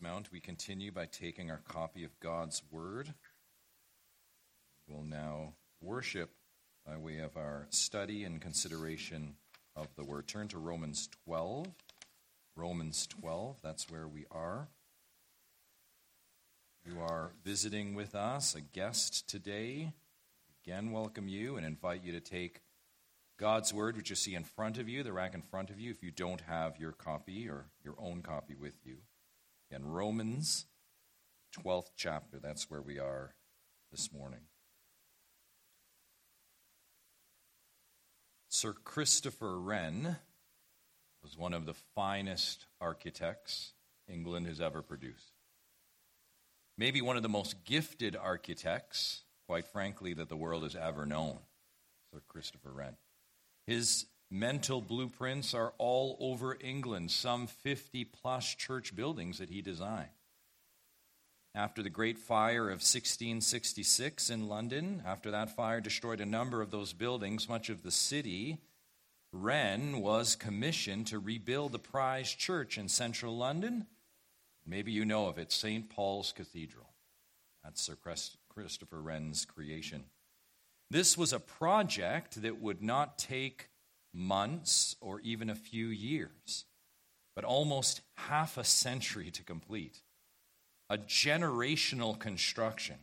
Mount, we continue by taking our copy of God's Word. We'll now worship by way of our study and consideration of the Word. Turn to Romans 12. Romans 12, that's where we are. You are visiting with us, a guest today. Again, welcome you and invite you to take God's Word, which you see in front of you, the rack in front of you, if you don't have your copy or your own copy with you. In Romans 12th chapter, that's where we are this morning. Sir Christopher Wren was one of the finest architects England has ever produced. Maybe one of the most gifted architects, quite frankly, that the world has ever known. Sir Christopher Wren. His mental blueprints are all over England, some 50 plus church buildings that he designed. After the Great Fire of 1666 in London, after that fire destroyed a number of those buildings, much of the city, Wren was commissioned to rebuild the prized church in central London. Maybe you know of it, St. Paul's Cathedral. That's Sir Christopher Wren's creation. This was a project that would not take months or even a few years, but almost half a century to complete. A generational construction.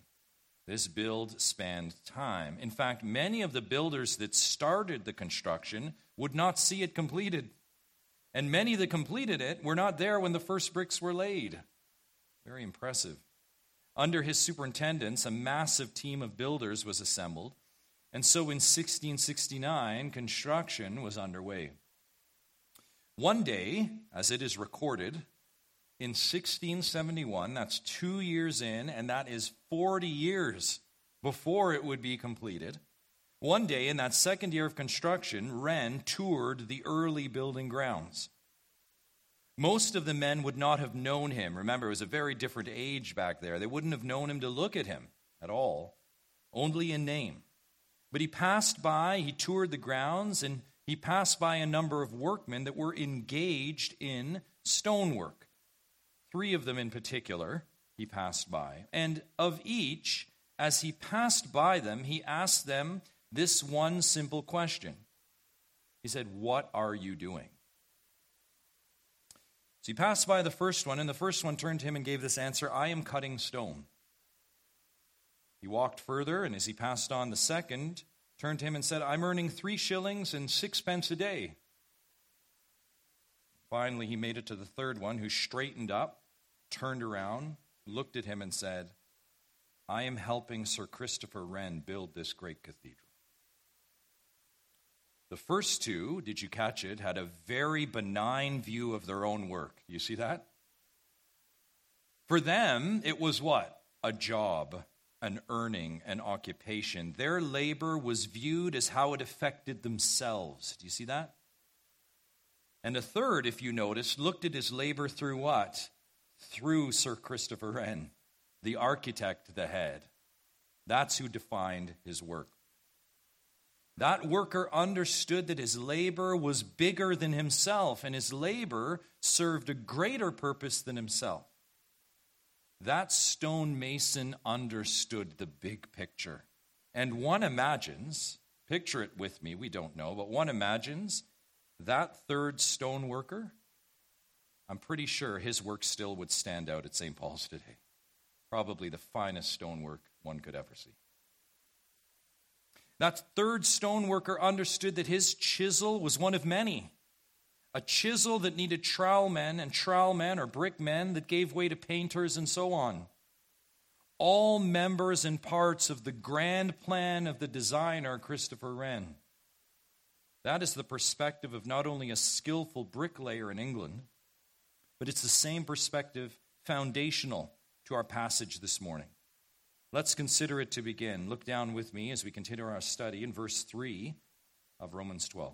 This build spanned time. In fact, many of the builders that started the construction would not see it completed. And many that completed it were not there when the first bricks were laid. Very impressive. Under his superintendence, a massive team of builders was assembled and so in 1669, construction was underway. One day, as it is recorded, in 1671, that's two years in, and that is 40 years before it would be completed. One day, in that second year of construction, Wren toured the early building grounds. Most of the men would not have known him. Remember, it was a very different age back there. They wouldn't have known him to look at him at all, only in name. But he passed by, he toured the grounds, and he passed by a number of workmen that were engaged in stonework. Three of them in particular he passed by. And of each, as he passed by them, he asked them this one simple question. He said, What are you doing? So he passed by the first one, and the first one turned to him and gave this answer I am cutting stone. He walked further, and as he passed on, the second turned to him and said, I'm earning three shillings and sixpence a day. Finally, he made it to the third one, who straightened up, turned around, looked at him, and said, I am helping Sir Christopher Wren build this great cathedral. The first two, did you catch it, had a very benign view of their own work. You see that? For them, it was what? A job an earning, an occupation. Their labor was viewed as how it affected themselves. Do you see that? And a third, if you notice, looked at his labor through what? Through Sir Christopher Wren, the architect, the head. That's who defined his work. That worker understood that his labor was bigger than himself, and his labor served a greater purpose than himself. That stonemason understood the big picture. And one imagines, picture it with me, we don't know, but one imagines that third stone worker, I'm pretty sure his work still would stand out at St. Paul's today. Probably the finest stonework one could ever see. That third stoneworker understood that his chisel was one of many a chisel that needed trowel men and trowel men or brick men that gave way to painters and so on. All members and parts of the grand plan of the designer, Christopher Wren. That is the perspective of not only a skillful bricklayer in England, but it's the same perspective foundational to our passage this morning. Let's consider it to begin. Look down with me as we continue our study in verse 3 of Romans 12.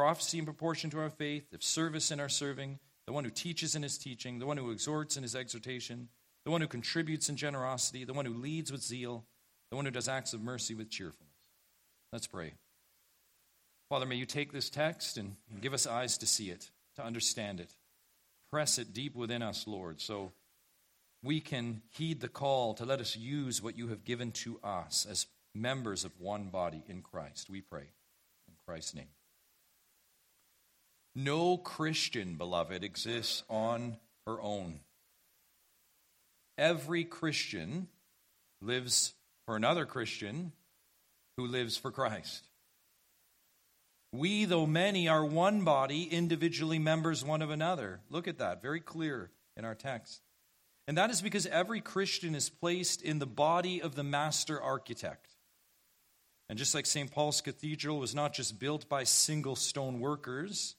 Prophecy in proportion to our faith, if service in our serving, the one who teaches in his teaching, the one who exhorts in his exhortation, the one who contributes in generosity, the one who leads with zeal, the one who does acts of mercy with cheerfulness. Let's pray. Father, may you take this text and give us eyes to see it, to understand it. Press it deep within us, Lord, so we can heed the call to let us use what you have given to us as members of one body in Christ. We pray. In Christ's name. No Christian, beloved, exists on her own. Every Christian lives for another Christian who lives for Christ. We, though many, are one body, individually members one of another. Look at that, very clear in our text. And that is because every Christian is placed in the body of the master architect. And just like St. Paul's Cathedral was not just built by single stone workers,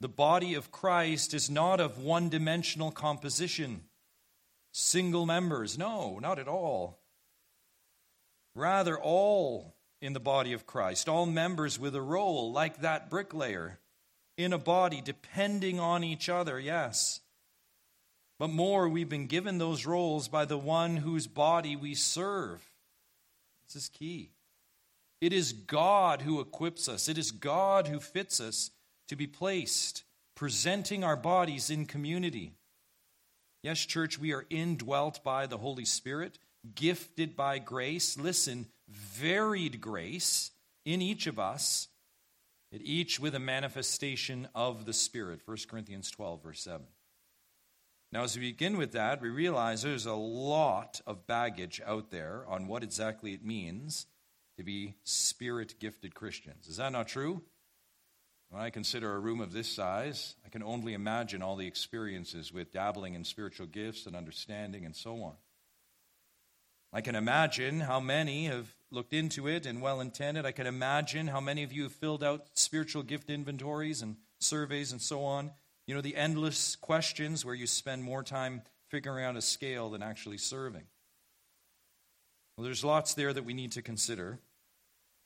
the body of Christ is not of one dimensional composition, single members. No, not at all. Rather, all in the body of Christ, all members with a role, like that bricklayer, in a body, depending on each other, yes. But more, we've been given those roles by the one whose body we serve. This is key. It is God who equips us, it is God who fits us to be placed, presenting our bodies in community. Yes, church, we are indwelt by the Holy Spirit, gifted by grace. Listen, varied grace in each of us, at each with a manifestation of the Spirit. 1 Corinthians 12, verse 7. Now, as we begin with that, we realize there's a lot of baggage out there on what exactly it means to be spirit gifted Christians. Is that not true? When I consider a room of this size, I can only imagine all the experiences with dabbling in spiritual gifts and understanding and so on. I can imagine how many have looked into it and well intended. I can imagine how many of you have filled out spiritual gift inventories and surveys and so on. You know, the endless questions where you spend more time figuring out a scale than actually serving. Well, there's lots there that we need to consider.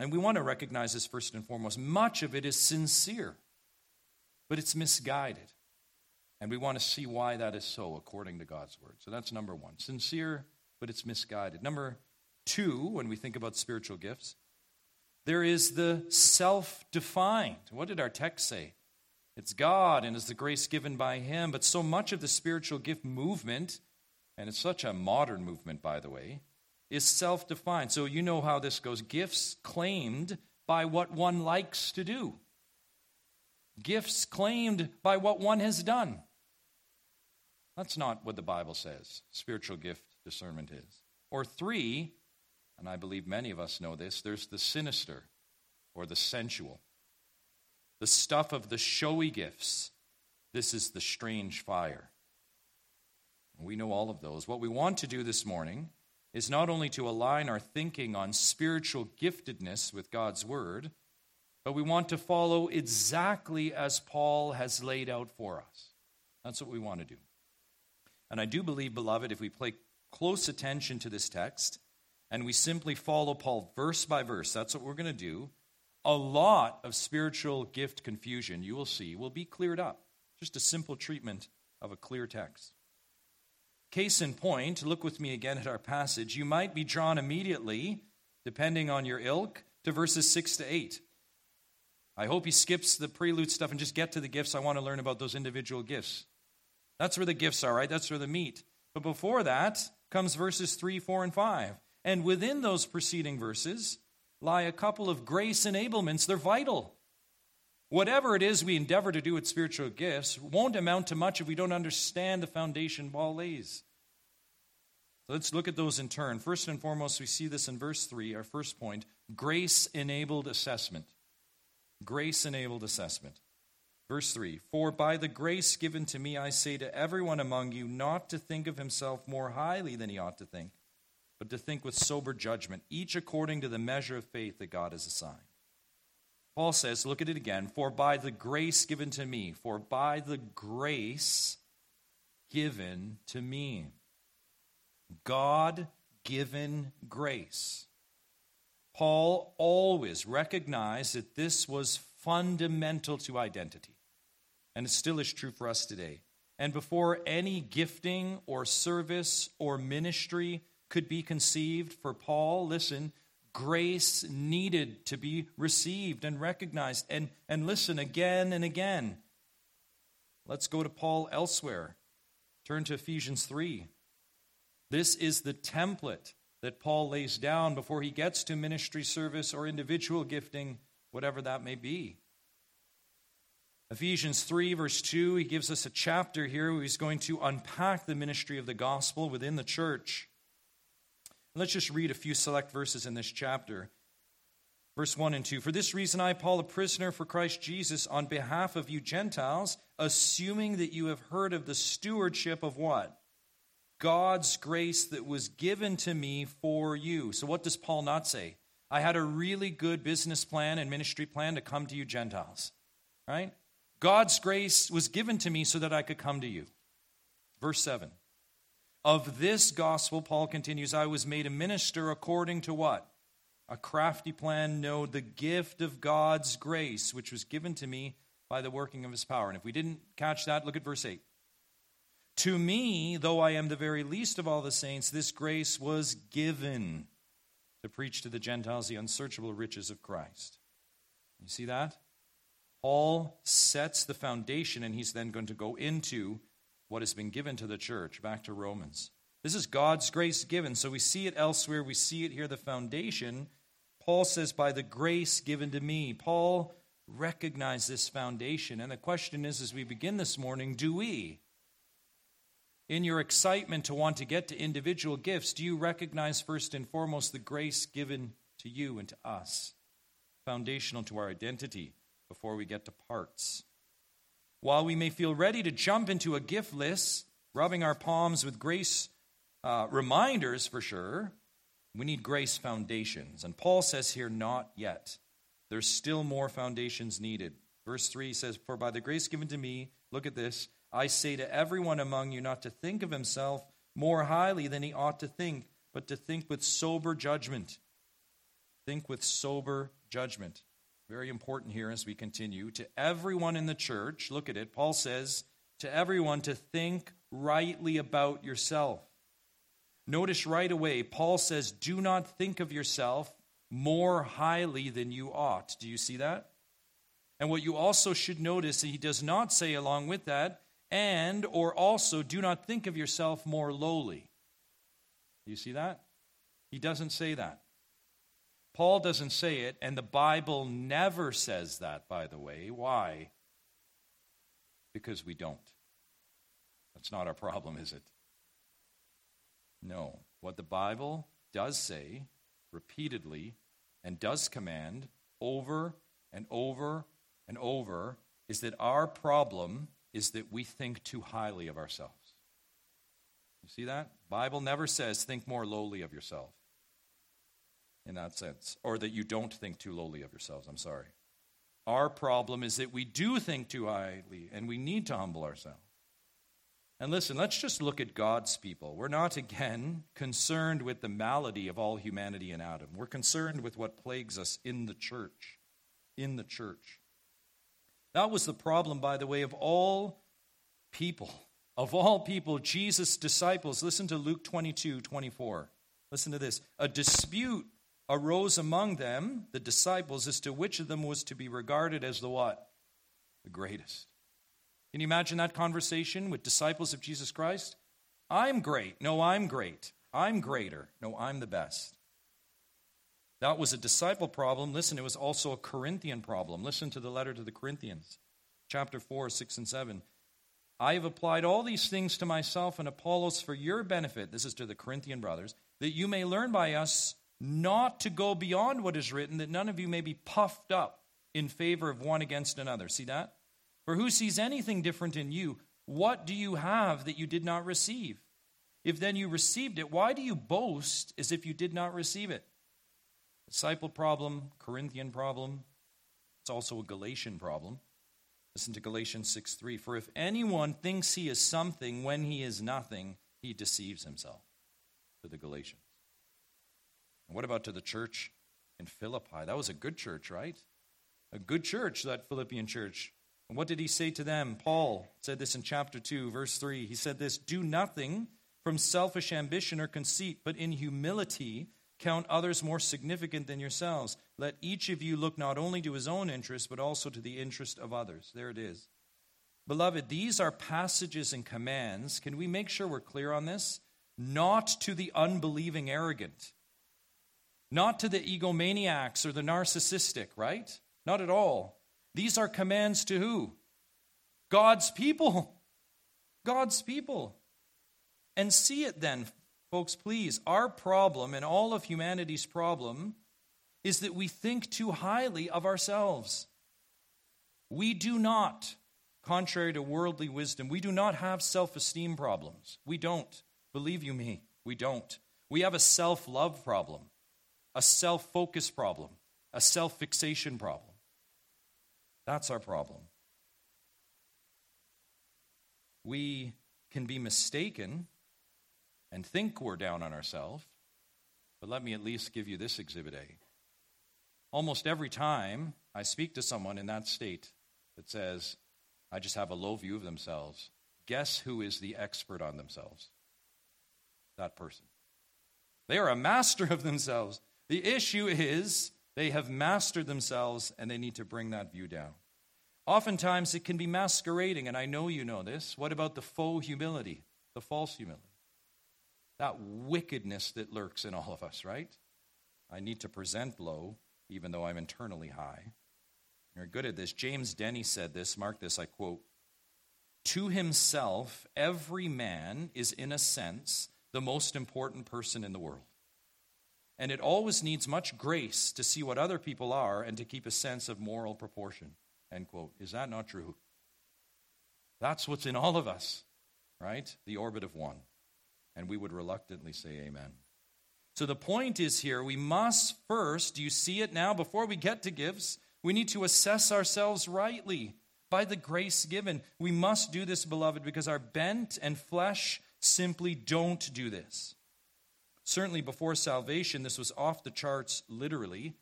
And we want to recognize this first and foremost. Much of it is sincere, but it's misguided. And we want to see why that is so according to God's word. So that's number one sincere, but it's misguided. Number two, when we think about spiritual gifts, there is the self defined. What did our text say? It's God and it's the grace given by Him. But so much of the spiritual gift movement, and it's such a modern movement, by the way, is self defined. So you know how this goes gifts claimed by what one likes to do, gifts claimed by what one has done. That's not what the Bible says spiritual gift discernment is. Or three, and I believe many of us know this, there's the sinister or the sensual the stuff of the showy gifts. This is the strange fire. We know all of those. What we want to do this morning is not only to align our thinking on spiritual giftedness with God's Word, but we want to follow exactly as Paul has laid out for us. That's what we want to do. And I do believe, beloved, if we pay close attention to this text and we simply follow Paul verse by verse, that's what we're going to do a lot of spiritual gift confusion, you will see, will be cleared up. Just a simple treatment of a clear text. Case in point, look with me again at our passage. You might be drawn immediately, depending on your ilk, to verses 6 to 8. I hope he skips the prelude stuff and just get to the gifts. I want to learn about those individual gifts. That's where the gifts are, right? That's where the meat. But before that comes verses 3, 4, and 5. And within those preceding verses, lie a couple of grace enablements. They're vital. Whatever it is we endeavor to do with spiritual gifts won't amount to much if we don't understand the foundation Paul lays. Let's look at those in turn. First and foremost, we see this in verse 3, our first point grace enabled assessment. Grace enabled assessment. Verse 3 For by the grace given to me, I say to everyone among you not to think of himself more highly than he ought to think but to think with sober judgment, each according to the measure of faith that God has assigned. Paul says, look at it again, for by the grace given to me, for by the grace given to me. God given grace. Paul always recognized that this was fundamental to identity. And it still is true for us today. And before any gifting or service or ministry could be conceived for Paul, listen, grace needed to be received and recognized. And, and listen again and again. Let's go to Paul elsewhere. Turn to Ephesians 3. This is the template that Paul lays down before he gets to ministry service or individual gifting, whatever that may be. Ephesians 3, verse 2, he gives us a chapter here where he's going to unpack the ministry of the gospel within the church. Let's just read a few select verses in this chapter. Verse 1 and 2 For this reason, I, Paul, a prisoner for Christ Jesus, on behalf of you Gentiles, assuming that you have heard of the stewardship of what? God's grace that was given to me for you. So, what does Paul not say? I had a really good business plan and ministry plan to come to you Gentiles, right? God's grace was given to me so that I could come to you. Verse 7. Of this gospel, Paul continues, I was made a minister according to what? A crafty plan, no, the gift of God's grace, which was given to me by the working of his power. And if we didn't catch that, look at verse 8. To me, though I am the very least of all the saints, this grace was given to preach to the Gentiles the unsearchable riches of Christ. You see that? Paul sets the foundation, and he's then going to go into what has been given to the church. Back to Romans. This is God's grace given. So we see it elsewhere. We see it here, the foundation. Paul says, by the grace given to me. Paul recognized this foundation. And the question is, as we begin this morning, do we? in your excitement to want to get to individual gifts, do you recognize first and foremost the grace given to you and to us, foundational to our identity before we get to parts? While we may feel ready to jump into a gift list, rubbing our palms with grace uh, reminders for sure, we need grace foundations. And Paul says here, not yet. There's still more foundations needed. Verse 3 says, For by the grace given to me, look at this, I say to everyone among you not to think of himself more highly than he ought to think, but to think with sober judgment. Think with sober judgment. Very important here as we continue. To everyone in the church, look at it, Paul says, to everyone to think rightly about yourself. Notice right away, Paul says, do not think of yourself more highly than you ought. Do you see that? And what you also should notice, he does not say along with that, and or also do not think of yourself more lowly. Do you see that? He doesn't say that. Paul doesn't say it, and the Bible never says that, by the way. Why? Because we don't. That's not our problem, is it? No. What the Bible does say repeatedly and does command over and over and over is that our problem is that we think too highly of ourselves. You see that? Bible never says think more lowly of yourself in that sense, or that you don't think too lowly of yourselves. I'm sorry. Our problem is that we do think too highly, and we need to humble ourselves. And listen, let's just look at God's people. We're not, again, concerned with the malady of all humanity in Adam. We're concerned with what plagues us in the church. In the church. That was the problem, by the way, of all people. Of all people, Jesus' disciples, listen to Luke 22 24. Listen to this. A dispute arose among them, the disciples, as to which of them was to be regarded as the what? The greatest. Can you imagine that conversation with disciples of Jesus Christ? I'm great. No, I'm great. I'm greater. No, I'm the best. That was a disciple problem. Listen, it was also a Corinthian problem. Listen to the letter to the Corinthians, chapter 4, 6, and 7. I have applied all these things to myself and Apollos for your benefit. This is to the Corinthian brothers, that you may learn by us not to go beyond what is written, that none of you may be puffed up in favor of one against another. See that? For who sees anything different in you? What do you have that you did not receive? If then you received it, why do you boast as if you did not receive it? Disciple problem, Corinthian problem. It's also a Galatian problem. Listen to Galatians 6 3. For if anyone thinks he is something when he is nothing, he deceives himself. To the Galatians. And what about to the church in Philippi? That was a good church, right? A good church, that Philippian church. And what did he say to them? Paul said this in chapter 2, verse 3. He said this Do nothing from selfish ambition or conceit, but in humility count others more significant than yourselves. Let each of you look not only to his own interest, but also to the interest of others. There it is. Beloved, these are passages and commands. Can we make sure we're clear on this? Not to the unbelieving arrogant, not to the egomaniacs or the narcissistic, right? Not at all. These are commands to who? God's people. God's people. And see it then, folks, please. Our problem and all of humanity's problem is that we think too highly of ourselves. We do not, contrary to worldly wisdom, we do not have self esteem problems. We don't. Believe you me, we don't. We have a self love problem, a self focus problem, a self fixation problem. That's our problem. We can be mistaken and think we're down on ourselves, but let me at least give you this exhibit A. Almost every time I speak to someone in that state that says, I just have a low view of themselves, guess who is the expert on themselves? That person. They are a master of themselves. The issue is they have mastered themselves and they need to bring that view down. Oftentimes it can be masquerading, and I know you know this. What about the faux humility, the false humility? That wickedness that lurks in all of us, right? I need to present low, even though I'm internally high. You're good at this. James Denney said this, mark this, I quote To himself, every man is, in a sense, the most important person in the world. And it always needs much grace to see what other people are and to keep a sense of moral proportion. End quote. Is that not true? That's what's in all of us, right? The orbit of one. And we would reluctantly say amen. So the point is here, we must first, do you see it now? Before we get to gifts, we need to assess ourselves rightly by the grace given. We must do this, beloved, because our bent and flesh simply don't do this. Certainly before salvation, this was off the charts literally,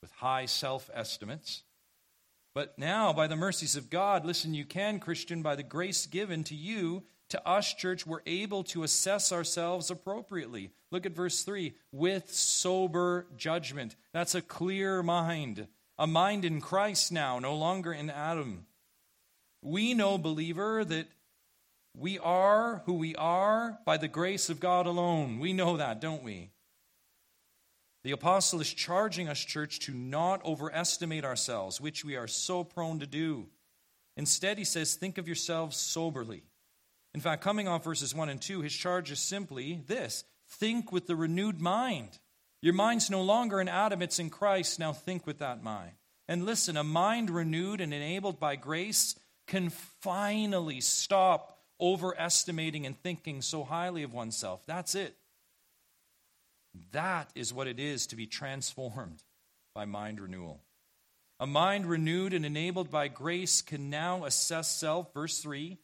with high self estimates. But now, by the mercies of God, listen, you can, Christian, by the grace given to you, to us, church, we're able to assess ourselves appropriately. Look at verse 3 with sober judgment. That's a clear mind, a mind in Christ now, no longer in Adam. We know, believer, that we are who we are by the grace of God alone. We know that, don't we? The apostle is charging us, church, to not overestimate ourselves, which we are so prone to do. Instead, he says, think of yourselves soberly. In fact, coming off verses 1 and 2, his charge is simply this think with the renewed mind. Your mind's no longer in Adam, it's in Christ. Now think with that mind. And listen, a mind renewed and enabled by grace can finally stop overestimating and thinking so highly of oneself. That's it. That is what it is to be transformed by mind renewal. A mind renewed and enabled by grace can now assess self, verse 3,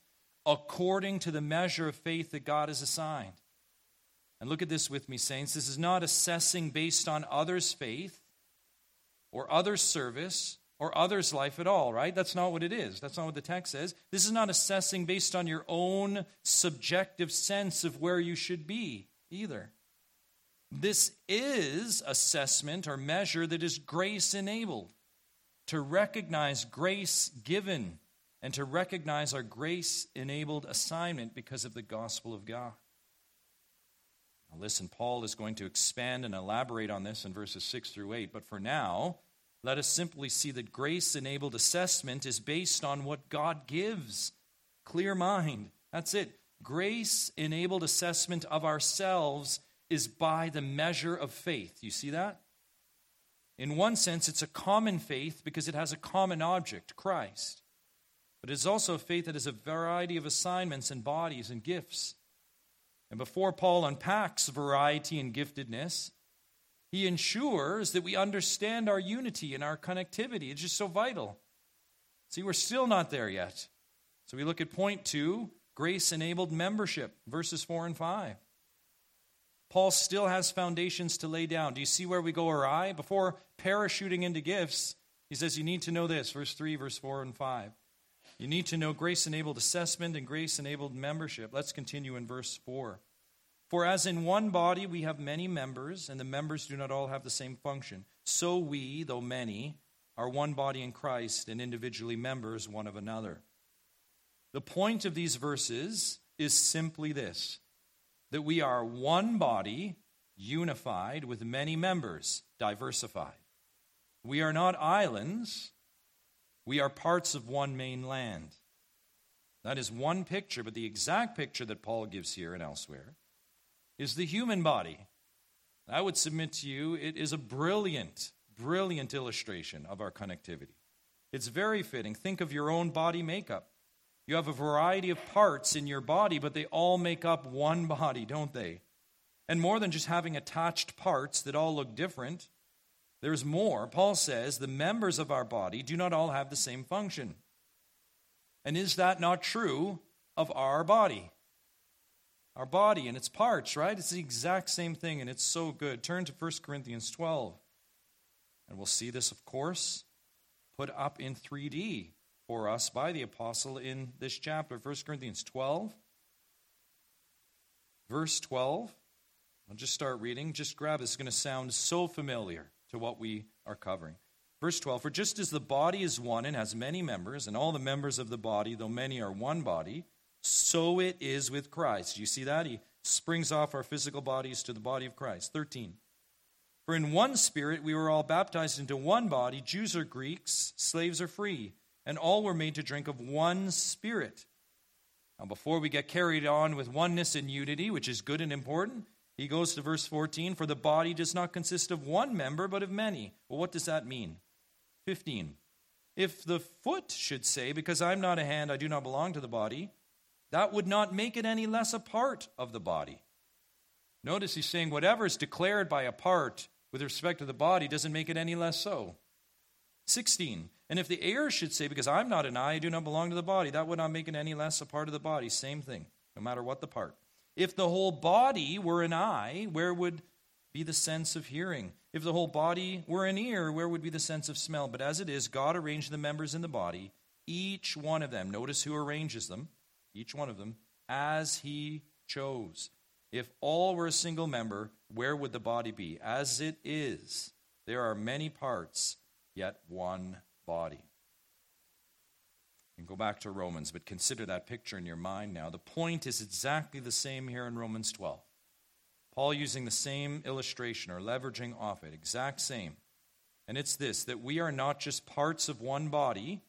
according to the measure of faith that God has assigned. And look at this with me, saints. This is not assessing based on others' faith or others' service or others' life at all, right? That's not what it is. That's not what the text says. This is not assessing based on your own subjective sense of where you should be either. This is assessment or measure that is grace enabled to recognize grace given and to recognize our grace enabled assignment because of the gospel of God. Now, listen, Paul is going to expand and elaborate on this in verses 6 through 8, but for now, let us simply see that grace enabled assessment is based on what God gives. Clear mind. That's it. Grace enabled assessment of ourselves is by the measure of faith. You see that? In one sense, it's a common faith because it has a common object, Christ. But it is also a faith that has a variety of assignments and bodies and gifts. And before Paul unpacks variety and giftedness, he ensures that we understand our unity and our connectivity. It's just so vital. See, we're still not there yet. So we look at point two grace enabled membership, verses 4 and 5. Paul still has foundations to lay down. Do you see where we go awry? Before parachuting into gifts, he says you need to know this, verse 3, verse 4, and 5. You need to know grace enabled assessment and grace enabled membership. Let's continue in verse 4. For as in one body we have many members, and the members do not all have the same function, so we, though many, are one body in Christ and individually members one of another. The point of these verses is simply this that we are one body, unified, with many members, diversified. We are not islands, we are parts of one main land. That is one picture, but the exact picture that Paul gives here and elsewhere is the human body. I would submit to you, it is a brilliant, brilliant illustration of our connectivity. It's very fitting. Think of your own body makeup. You have a variety of parts in your body, but they all make up one body, don't they? And more than just having attached parts that all look different, there's more. Paul says the members of our body do not all have the same function. And is that not true of our body? Our body and its parts, right? It's the exact same thing, and it's so good. Turn to 1 Corinthians 12. And we'll see this, of course, put up in 3D for us by the apostle in this chapter, 1 Corinthians 12. Verse 12. I'll just start reading. Just grab this. It's going to sound so familiar to what we are covering. Verse 12 For just as the body is one and has many members, and all the members of the body, though many are one body, so it is with Christ. You see that? He springs off our physical bodies to the body of Christ. 13. For in one spirit we were all baptized into one body, Jews or Greeks, slaves or free, and all were made to drink of one spirit. Now, before we get carried on with oneness and unity, which is good and important, he goes to verse 14 For the body does not consist of one member, but of many. Well, what does that mean? 15. If the foot should say, Because I'm not a hand, I do not belong to the body, that would not make it any less a part of the body. Notice he's saying whatever is declared by a part with respect to the body doesn't make it any less so. 16. And if the heir should say, Because I'm not an eye, I do not belong to the body, that would not make it any less a part of the body. Same thing, no matter what the part. If the whole body were an eye, where would be the sense of hearing? If the whole body were an ear, where would be the sense of smell? But as it is, God arranged the members in the body, each one of them. Notice who arranges them, each one of them, as he chose. If all were a single member, where would the body be? As it is, there are many parts, yet one body. And go back to Romans, but consider that picture in your mind now. The point is exactly the same here in Romans 12. Paul using the same illustration or leveraging off it, exact same. And it's this that we are not just parts of one body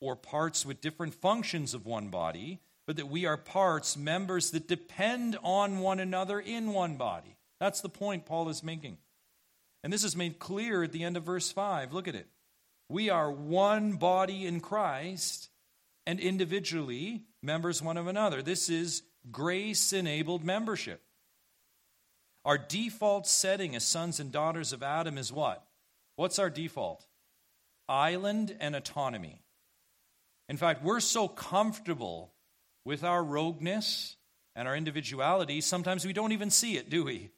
or parts with different functions of one body, but that we are parts, members that depend on one another in one body. That's the point Paul is making. And this is made clear at the end of verse 5. Look at it. We are one body in Christ and individually members one of another. This is grace enabled membership. Our default setting as sons and daughters of Adam is what? What's our default? Island and autonomy. In fact, we're so comfortable with our rogueness and our individuality, sometimes we don't even see it, do we?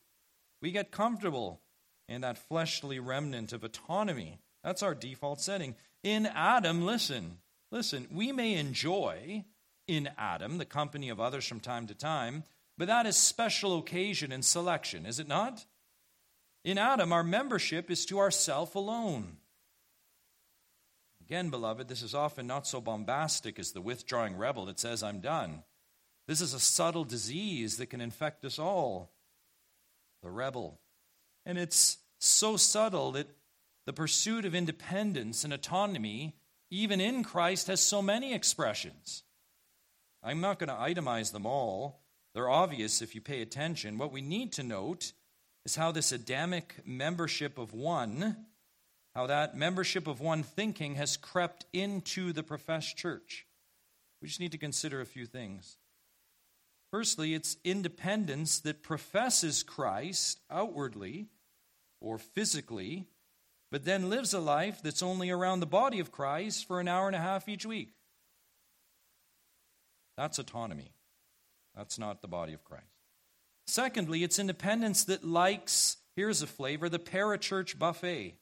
We get comfortable in that fleshly remnant of autonomy. That's our default setting. In Adam, listen, Listen, we may enjoy in Adam the company of others from time to time, but that is special occasion and selection, is it not? In Adam, our membership is to ourself alone. Again, beloved, this is often not so bombastic as the withdrawing rebel that says, I'm done. This is a subtle disease that can infect us all. The rebel. And it's so subtle that the pursuit of independence and autonomy even in Christ, has so many expressions. I'm not going to itemize them all. They're obvious if you pay attention. What we need to note is how this Adamic membership of one, how that membership of one thinking has crept into the professed church. We just need to consider a few things. Firstly, it's independence that professes Christ outwardly or physically, but then lives a life that's only around the body of Christ for an hour and a half each week. That's autonomy. That's not the body of Christ. Secondly, it's independence that likes, here's a flavor, the parachurch buffet.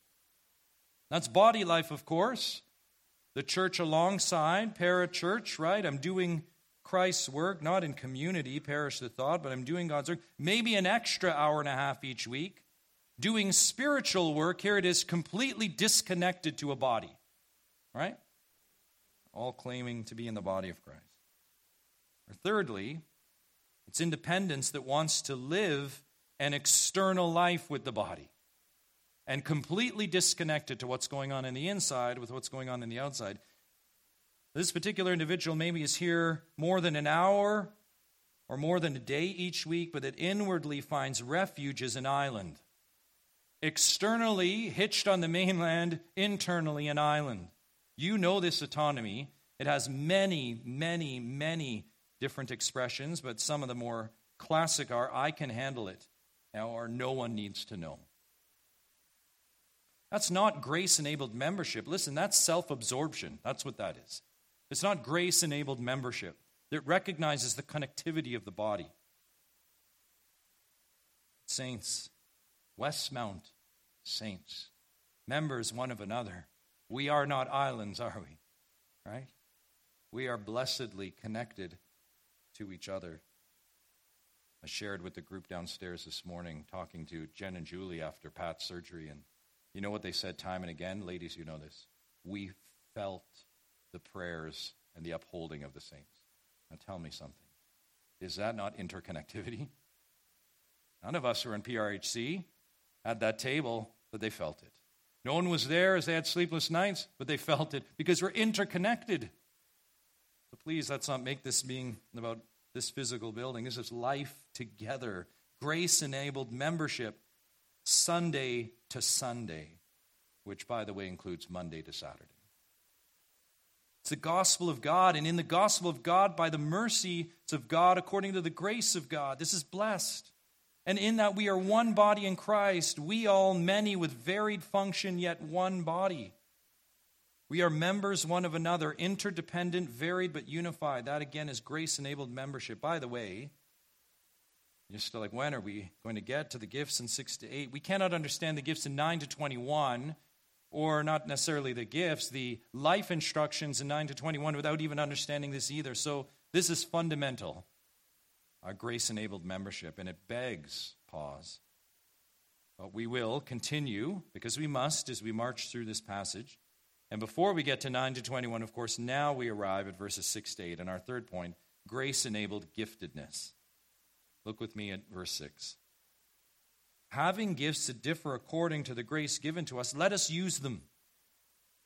That's body life, of course. The church alongside, parachurch, right? I'm doing Christ's work, not in community, perish the thought, but I'm doing God's work. Maybe an extra hour and a half each week. Doing spiritual work, here it is completely disconnected to a body, right? All claiming to be in the body of Christ. Or thirdly, it's independence that wants to live an external life with the body and completely disconnected to what's going on in the inside with what's going on in the outside. This particular individual maybe is here more than an hour or more than a day each week, but that inwardly finds refuge as an island. Externally, hitched on the mainland, internally, an island. You know this autonomy. It has many, many, many different expressions, but some of the more classic are I can handle it, or no one needs to know. That's not grace enabled membership. Listen, that's self absorption. That's what that is. It's not grace enabled membership that recognizes the connectivity of the body. Saints, Westmount saints, members one of another. We are not islands, are we? Right? We are blessedly connected to each other. I shared with the group downstairs this morning, talking to Jen and Julie after Pat's surgery, and you know what they said time and again? Ladies, you know this. We felt the prayers and the upholding of the saints. Now tell me something. Is that not interconnectivity? None of us who are in PRHC at that table, but they felt it. No one was there as they had sleepless nights, but they felt it because we're interconnected. So please, let's not make this being about this physical building. This is life together, grace enabled membership, Sunday to Sunday, which, by the way, includes Monday to Saturday. It's the gospel of God, and in the gospel of God, by the mercy of God, according to the grace of God, this is blessed. And in that we are one body in Christ, we all many with varied function, yet one body. We are members one of another, interdependent, varied, but unified. That again is grace enabled membership. By the way, still like, when are we going to get to the gifts in 6 to 8? We cannot understand the gifts in 9 to 21, or not necessarily the gifts, the life instructions in 9 to 21 without even understanding this either. So this is fundamental, our grace enabled membership, and it begs pause. But we will continue, because we must, as we march through this passage. And before we get to 9 to 21, of course, now we arrive at verses 6 to 8. And our third point grace enabled giftedness. Look with me at verse 6. Having gifts that differ according to the grace given to us, let us use them.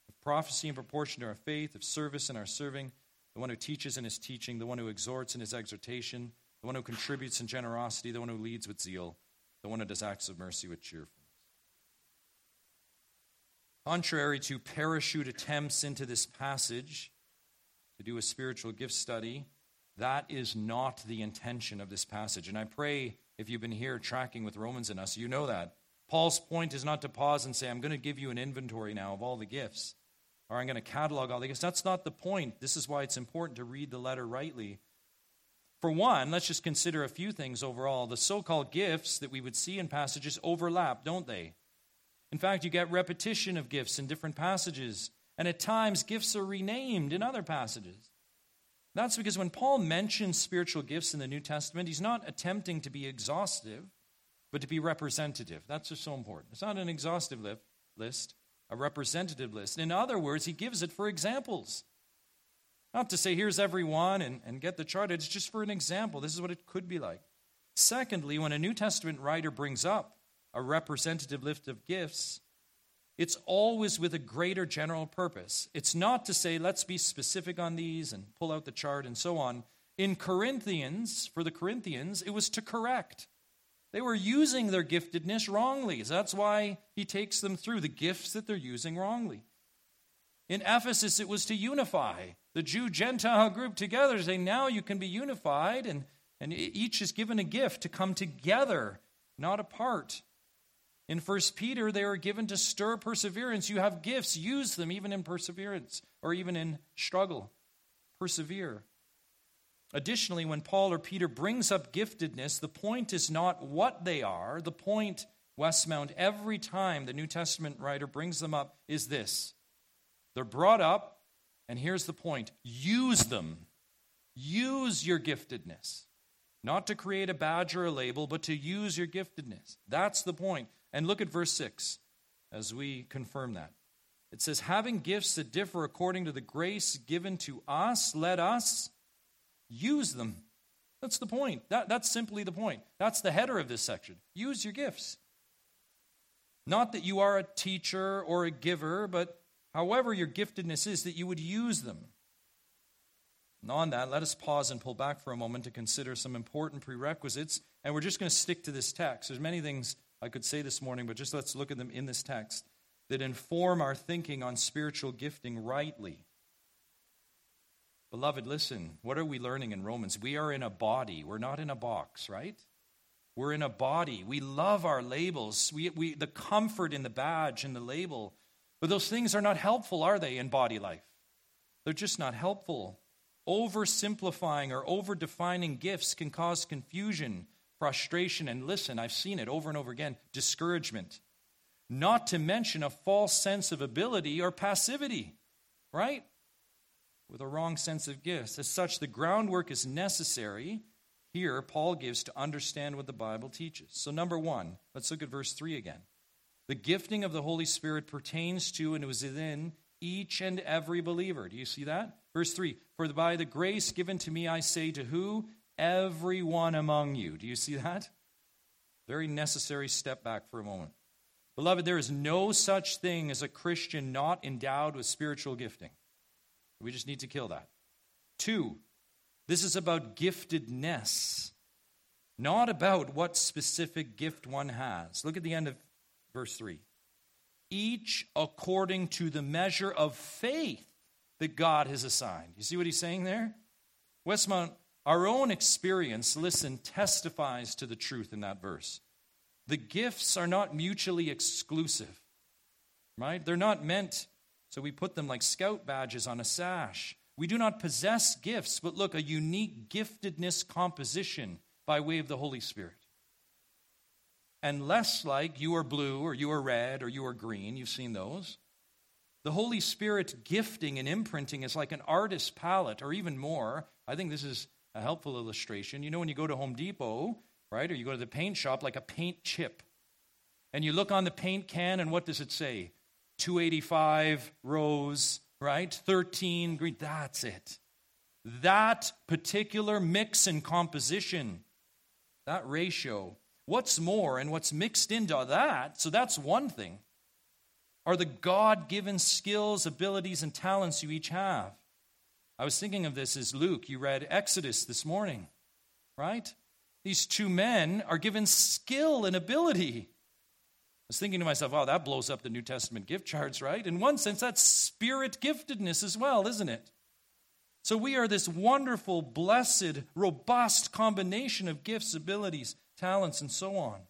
Of prophecy in proportion to our faith, of service in our serving, the one who teaches in his teaching, the one who exhorts in his exhortation, the one who contributes in generosity, the one who leads with zeal, the one who does acts of mercy with cheerfulness. Contrary to parachute attempts into this passage to do a spiritual gift study, that is not the intention of this passage. And I pray if you've been here tracking with Romans and us, you know that. Paul's point is not to pause and say, I'm going to give you an inventory now of all the gifts, or I'm going to catalog all the gifts. That's not the point. This is why it's important to read the letter rightly. For one, let's just consider a few things overall. The so called gifts that we would see in passages overlap, don't they? In fact, you get repetition of gifts in different passages, and at times gifts are renamed in other passages. That's because when Paul mentions spiritual gifts in the New Testament, he's not attempting to be exhaustive, but to be representative. That's just so important. It's not an exhaustive list, a representative list. In other words, he gives it for examples. Not to say, here's every one and, and get the chart. It's just for an example. This is what it could be like. Secondly, when a New Testament writer brings up a representative list of gifts, it's always with a greater general purpose. It's not to say, let's be specific on these and pull out the chart and so on. In Corinthians, for the Corinthians, it was to correct. They were using their giftedness wrongly. That's why he takes them through the gifts that they're using wrongly. In Ephesus, it was to unify the Jew Gentile group together, saying, now you can be unified, and, and each is given a gift to come together, not apart. In 1 Peter, they are given to stir perseverance. You have gifts, use them even in perseverance or even in struggle. Persevere. Additionally, when Paul or Peter brings up giftedness, the point is not what they are. The point, Westmount, every time the New Testament writer brings them up, is this they're brought up, and here's the point use them. Use your giftedness. Not to create a badge or a label, but to use your giftedness. That's the point. And look at verse 6 as we confirm that. It says, Having gifts that differ according to the grace given to us, let us use them. That's the point. That, that's simply the point. That's the header of this section. Use your gifts. Not that you are a teacher or a giver, but however your giftedness is, that you would use them. And on that, let us pause and pull back for a moment to consider some important prerequisites. And we're just going to stick to this text. There's many things I could say this morning, but just let's look at them in this text that inform our thinking on spiritual gifting rightly. Beloved, listen, what are we learning in Romans? We are in a body, we're not in a box, right? We're in a body. We love our labels, we, we, the comfort in the badge and the label. But those things are not helpful, are they, in body life? They're just not helpful. Oversimplifying or overdefining gifts can cause confusion, frustration, and listen, I've seen it over and over again discouragement. Not to mention a false sense of ability or passivity, right? With a wrong sense of gifts. As such, the groundwork is necessary here, Paul gives to understand what the Bible teaches. So, number one, let's look at verse 3 again. The gifting of the Holy Spirit pertains to and was within each and every believer. Do you see that? Verse 3 For by the grace given to me, I say to who? Everyone among you. Do you see that? Very necessary step back for a moment. Beloved, there is no such thing as a Christian not endowed with spiritual gifting. We just need to kill that. Two, this is about giftedness, not about what specific gift one has. Look at the end of verse 3. Each according to the measure of faith that God has assigned. You see what he's saying there? Westmont, our own experience, listen, testifies to the truth in that verse. The gifts are not mutually exclusive, right? They're not meant so we put them like scout badges on a sash. We do not possess gifts, but look, a unique giftedness composition by way of the Holy Spirit. And less like you are blue or you are red or you are green, you've seen those. The Holy Spirit gifting and imprinting is like an artist's palette, or even more. I think this is a helpful illustration. You know, when you go to Home Depot, right, or you go to the paint shop, like a paint chip, and you look on the paint can, and what does it say? 285 rose, right? 13 green. That's it. That particular mix and composition, that ratio. What's more and what's mixed into that, so that's one thing, are the God given skills, abilities, and talents you each have. I was thinking of this as Luke, you read Exodus this morning, right? These two men are given skill and ability I was thinking to myself, oh, that blows up the New Testament gift charts, right? In one sense, that's spirit giftedness as well, isn't it? So we are this wonderful, blessed, robust combination of gifts, abilities, talents, and so on.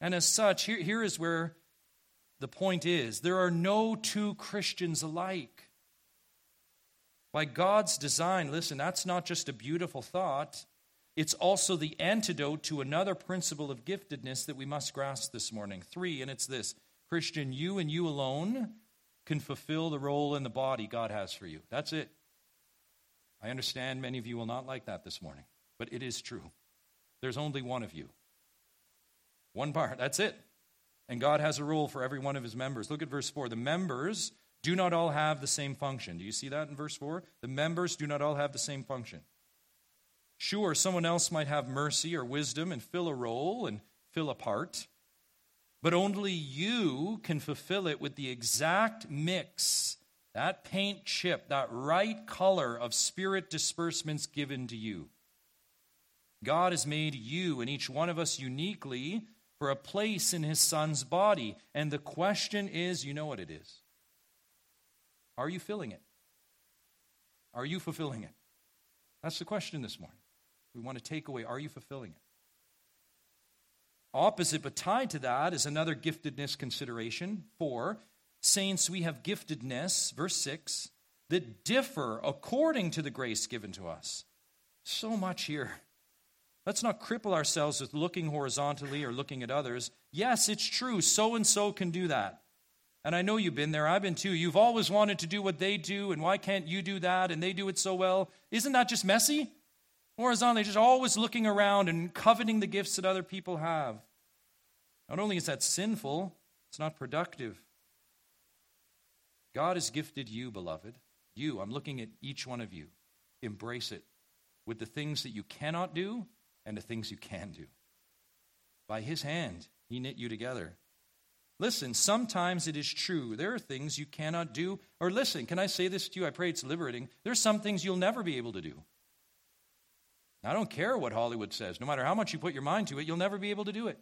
And as such, here, here is where the point is there are no two Christians alike. By God's design, listen, that's not just a beautiful thought. It's also the antidote to another principle of giftedness that we must grasp this morning. Three, and it's this Christian, you and you alone can fulfill the role in the body God has for you. That's it. I understand many of you will not like that this morning, but it is true. There's only one of you. One part, that's it. And God has a role for every one of his members. Look at verse 4. The members do not all have the same function. Do you see that in verse 4? The members do not all have the same function. Sure, someone else might have mercy or wisdom and fill a role and fill a part, but only you can fulfill it with the exact mix, that paint chip, that right color of spirit disbursements given to you. God has made you and each one of us uniquely for a place in his son's body. And the question is you know what it is. Are you filling it? Are you fulfilling it? That's the question this morning. We want to take away are you fulfilling it? Opposite but tied to that is another giftedness consideration. For saints, we have giftedness, verse 6, that differ according to the grace given to us. So much here. Let's not cripple ourselves with looking horizontally or looking at others. Yes, it's true. So and so can do that. And I know you've been there. I've been too. You've always wanted to do what they do, and why can't you do that? And they do it so well. Isn't that just messy? Horizontally, just always looking around and coveting the gifts that other people have. Not only is that sinful, it's not productive. God has gifted you, beloved. You, I'm looking at each one of you. Embrace it with the things that you cannot do and the things you can do. By His hand, He knit you together. Listen, sometimes it is true. There are things you cannot do. Or listen, can I say this to you? I pray it's liberating. There's some things you'll never be able to do. I don't care what Hollywood says. No matter how much you put your mind to it, you'll never be able to do it.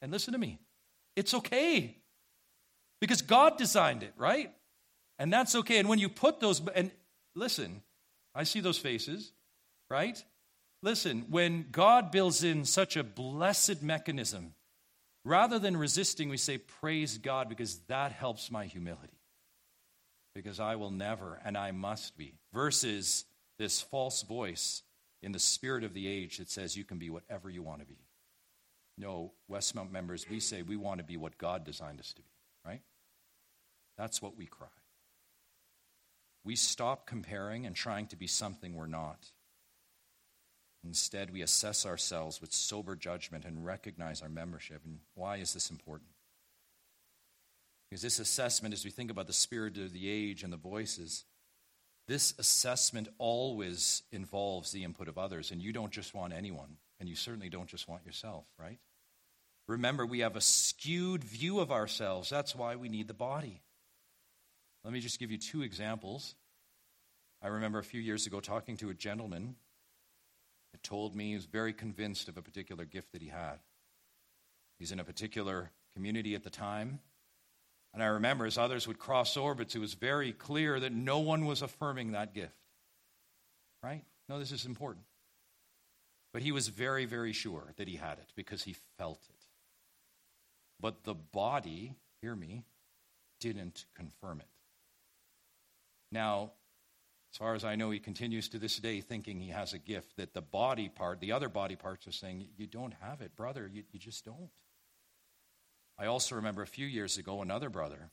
And listen to me. It's okay. Because God designed it, right? And that's okay. And when you put those, and listen, I see those faces, right? Listen, when God builds in such a blessed mechanism Rather than resisting, we say, Praise God, because that helps my humility. Because I will never and I must be. Versus this false voice in the spirit of the age that says you can be whatever you want to be. No, Westmount members, we say we want to be what God designed us to be, right? That's what we cry. We stop comparing and trying to be something we're not. Instead, we assess ourselves with sober judgment and recognize our membership. And why is this important? Because this assessment, as we think about the spirit of the age and the voices, this assessment always involves the input of others. And you don't just want anyone, and you certainly don't just want yourself, right? Remember, we have a skewed view of ourselves. That's why we need the body. Let me just give you two examples. I remember a few years ago talking to a gentleman told me he was very convinced of a particular gift that he had. He's in a particular community at the time. And I remember as others would cross orbits, it was very clear that no one was affirming that gift. Right? No, this is important. But he was very, very sure that he had it because he felt it. But the body, hear me, didn't confirm it. Now, as far as I know, he continues to this day thinking he has a gift that the body part, the other body parts are saying, You don't have it, brother. You, you just don't. I also remember a few years ago another brother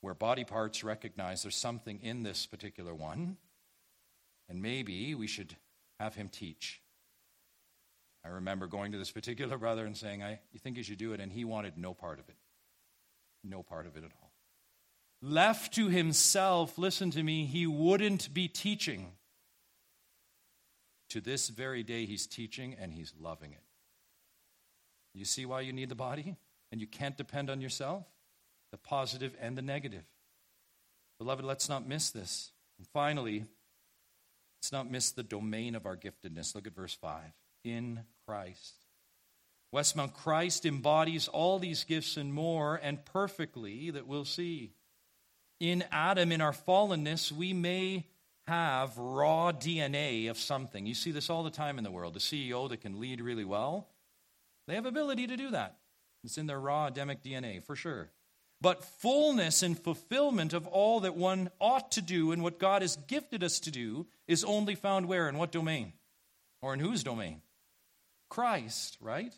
where body parts recognize there's something in this particular one, and maybe we should have him teach. I remember going to this particular brother and saying, I, You think you should do it? And he wanted no part of it. No part of it at all. Left to himself, listen to me, he wouldn't be teaching. To this very day, he's teaching and he's loving it. You see why you need the body? And you can't depend on yourself? The positive and the negative. Beloved, let's not miss this. And finally, let's not miss the domain of our giftedness. Look at verse 5. In Christ. Westmount Christ embodies all these gifts and more, and perfectly that we'll see in Adam, in our fallenness, we may have raw DNA of something. You see this all the time in the world. The CEO that can lead really well, they have ability to do that. It's in their raw Adamic DNA, for sure. But fullness and fulfillment of all that one ought to do and what God has gifted us to do is only found where? In what domain? Or in whose domain? Christ, right?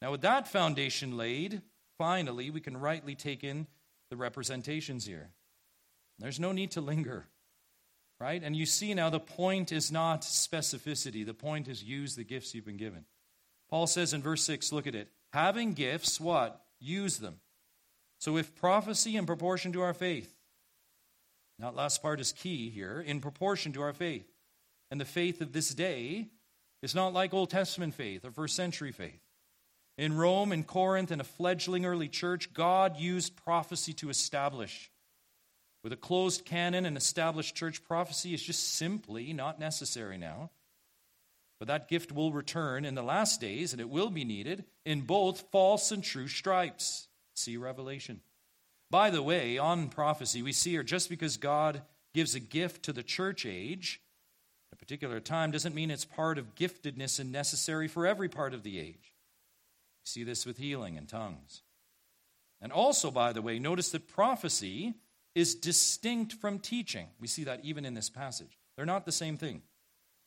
Now, with that foundation laid, finally, we can rightly take in the representations here. There's no need to linger, right? And you see now the point is not specificity, the point is use the gifts you've been given. Paul says in verse 6, look at it. Having gifts, what? Use them. So if prophecy in proportion to our faith, that last part is key here, in proportion to our faith. And the faith of this day is not like Old Testament faith or first century faith. In Rome, in Corinth, in a fledgling early church, God used prophecy to establish. With a closed canon and established church, prophecy is just simply not necessary now. But that gift will return in the last days, and it will be needed in both false and true stripes. See Revelation. By the way, on prophecy, we see here just because God gives a gift to the church age, a particular time doesn't mean it's part of giftedness and necessary for every part of the age. See this with healing and tongues. And also, by the way, notice that prophecy is distinct from teaching. We see that even in this passage. They're not the same thing.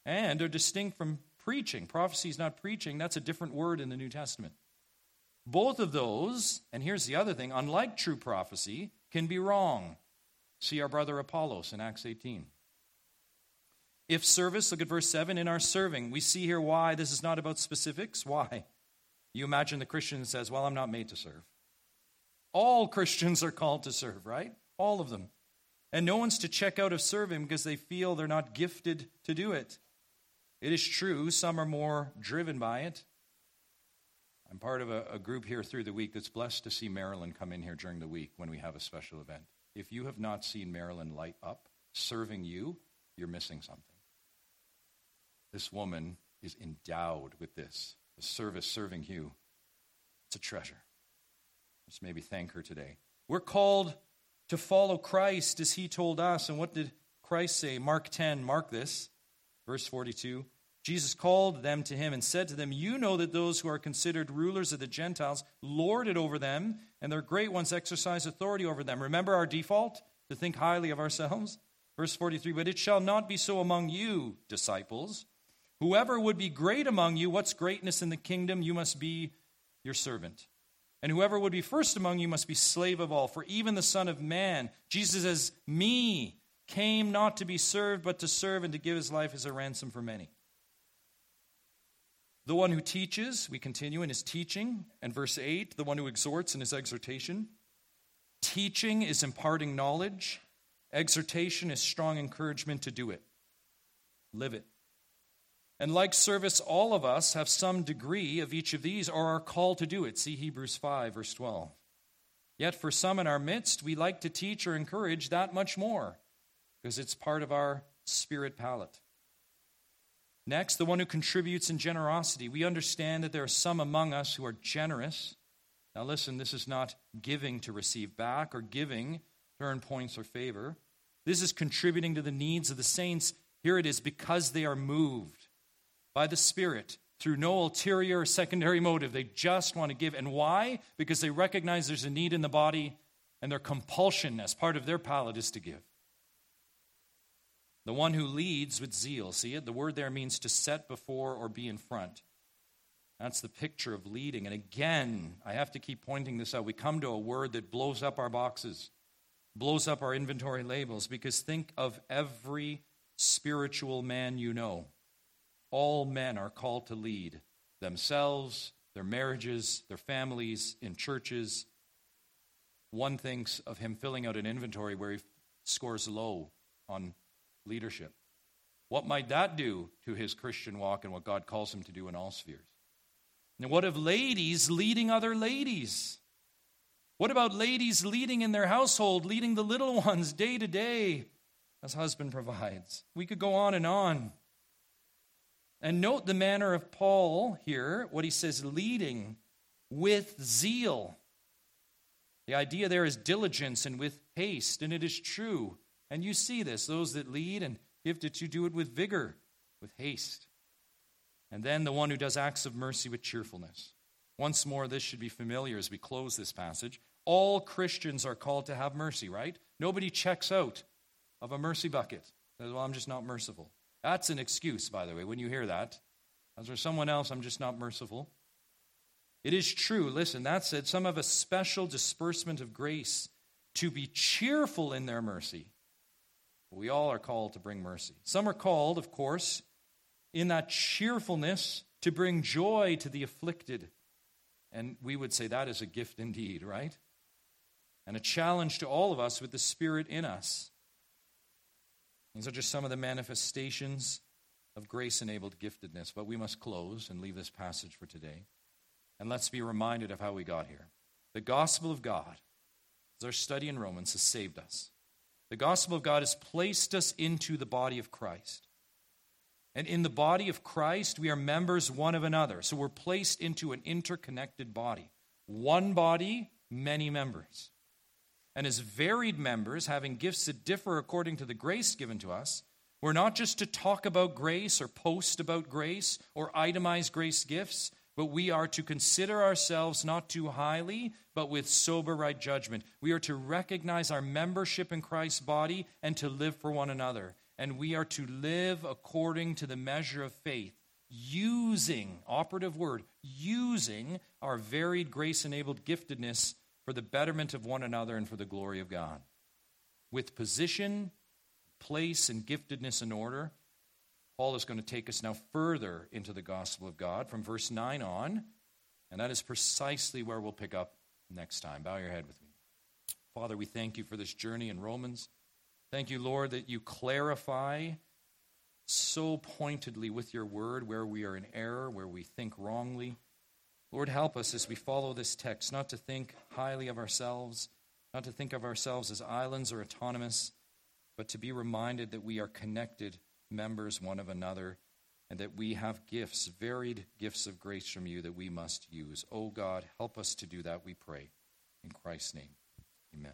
And they're distinct from preaching. Prophecy is not preaching, that's a different word in the New Testament. Both of those, and here's the other thing unlike true prophecy, can be wrong. See our brother Apollos in Acts 18. If service, look at verse 7, in our serving, we see here why this is not about specifics. Why? You imagine the Christian says, Well, I'm not made to serve. All Christians are called to serve, right? All of them. And no one's to check out of serving because they feel they're not gifted to do it. It is true, some are more driven by it. I'm part of a, a, group here through the week that's blessed to see Marilyn come in here during the week when we have a special event. If you have not seen Marilyn light up serving you, you're missing something. This woman is endowed with this service serving you. It's a treasure. Let's maybe thank her today. We're called to follow Christ as he told us. And what did Christ say? Mark 10, mark this, verse 42. Jesus called them to him and said to them, You know that those who are considered rulers of the Gentiles lord it over them, and their great ones exercise authority over them. Remember our default? To think highly of ourselves? Verse 43 But it shall not be so among you, disciples. Whoever would be great among you, what's greatness in the kingdom? You must be your servant. And whoever would be first among you must be slave of all. For even the Son of Man, Jesus says, Me, came not to be served, but to serve and to give his life as a ransom for many. The one who teaches, we continue in his teaching. And verse 8, the one who exhorts in his exhortation. Teaching is imparting knowledge, exhortation is strong encouragement to do it. Live it. And like service, all of us have some degree of each of these or are called to do it. See Hebrews 5, verse 12. Yet for some in our midst, we like to teach or encourage that much more because it's part of our spirit palette. Next, the one who contributes in generosity. We understand that there are some among us who are generous. Now, listen, this is not giving to receive back or giving to earn points or favor. This is contributing to the needs of the saints. Here it is because they are moved by the Spirit through no ulterior or secondary motive. They just want to give. And why? Because they recognize there's a need in the body, and their compulsion as part of their palette is to give. The one who leads with zeal, see it? The word there means to set before or be in front. That's the picture of leading. And again, I have to keep pointing this out. We come to a word that blows up our boxes, blows up our inventory labels, because think of every spiritual man you know. All men are called to lead themselves, their marriages, their families, in churches. One thinks of him filling out an inventory where he scores low on leadership. What might that do to his Christian walk and what God calls him to do in all spheres? And what of ladies leading other ladies? What about ladies leading in their household, leading the little ones day to day as husband provides? We could go on and on. And note the manner of Paul here, what he says, leading with zeal. The idea there is diligence and with haste, and it is true. And you see this those that lead and give to you do it with vigor, with haste. And then the one who does acts of mercy with cheerfulness. Once more, this should be familiar as we close this passage. All Christians are called to have mercy, right? Nobody checks out of a mercy bucket. Says, well, I'm just not merciful. That's an excuse, by the way, when you hear that. As for someone else, I'm just not merciful. It is true, listen, that said, some have a special disbursement of grace to be cheerful in their mercy. We all are called to bring mercy. Some are called, of course, in that cheerfulness to bring joy to the afflicted. And we would say that is a gift indeed, right? And a challenge to all of us with the Spirit in us. These are just some of the manifestations of grace enabled giftedness. But we must close and leave this passage for today. And let's be reminded of how we got here. The gospel of God, as our study in Romans, has saved us. The gospel of God has placed us into the body of Christ. And in the body of Christ, we are members one of another. So we're placed into an interconnected body. One body, many members and as varied members, having gifts that differ according to the grace given to us, We're not just to talk about grace or post about grace or itemize grace gifts, but we are to consider ourselves not too highly, but with sober right judgment. We are to recognize our membership in Christ's body and to live for one another. And we are to live according to the measure of faith, using, operative word, using our varied grace enabled giftedness for the betterment of one another and for the glory of God. With position, place, and giftedness in order, Paul is going to take us now further into the gospel of God from verse 9 on, and that is precisely where we'll pick up next time. Bow your head with me. Father, we thank you for this journey in Romans. Thank you, Lord, that you clarify so pointedly with your word where we are in error, where we think wrongly. Lord, help us as we follow this text not to think highly of ourselves, not to think of ourselves as islands or autonomous, but to be reminded that we are connected members one of another, and that we have gifts, varied gifts of grace from you that we must use. Oh God, help us to do that, we pray. In Christ's name, amen.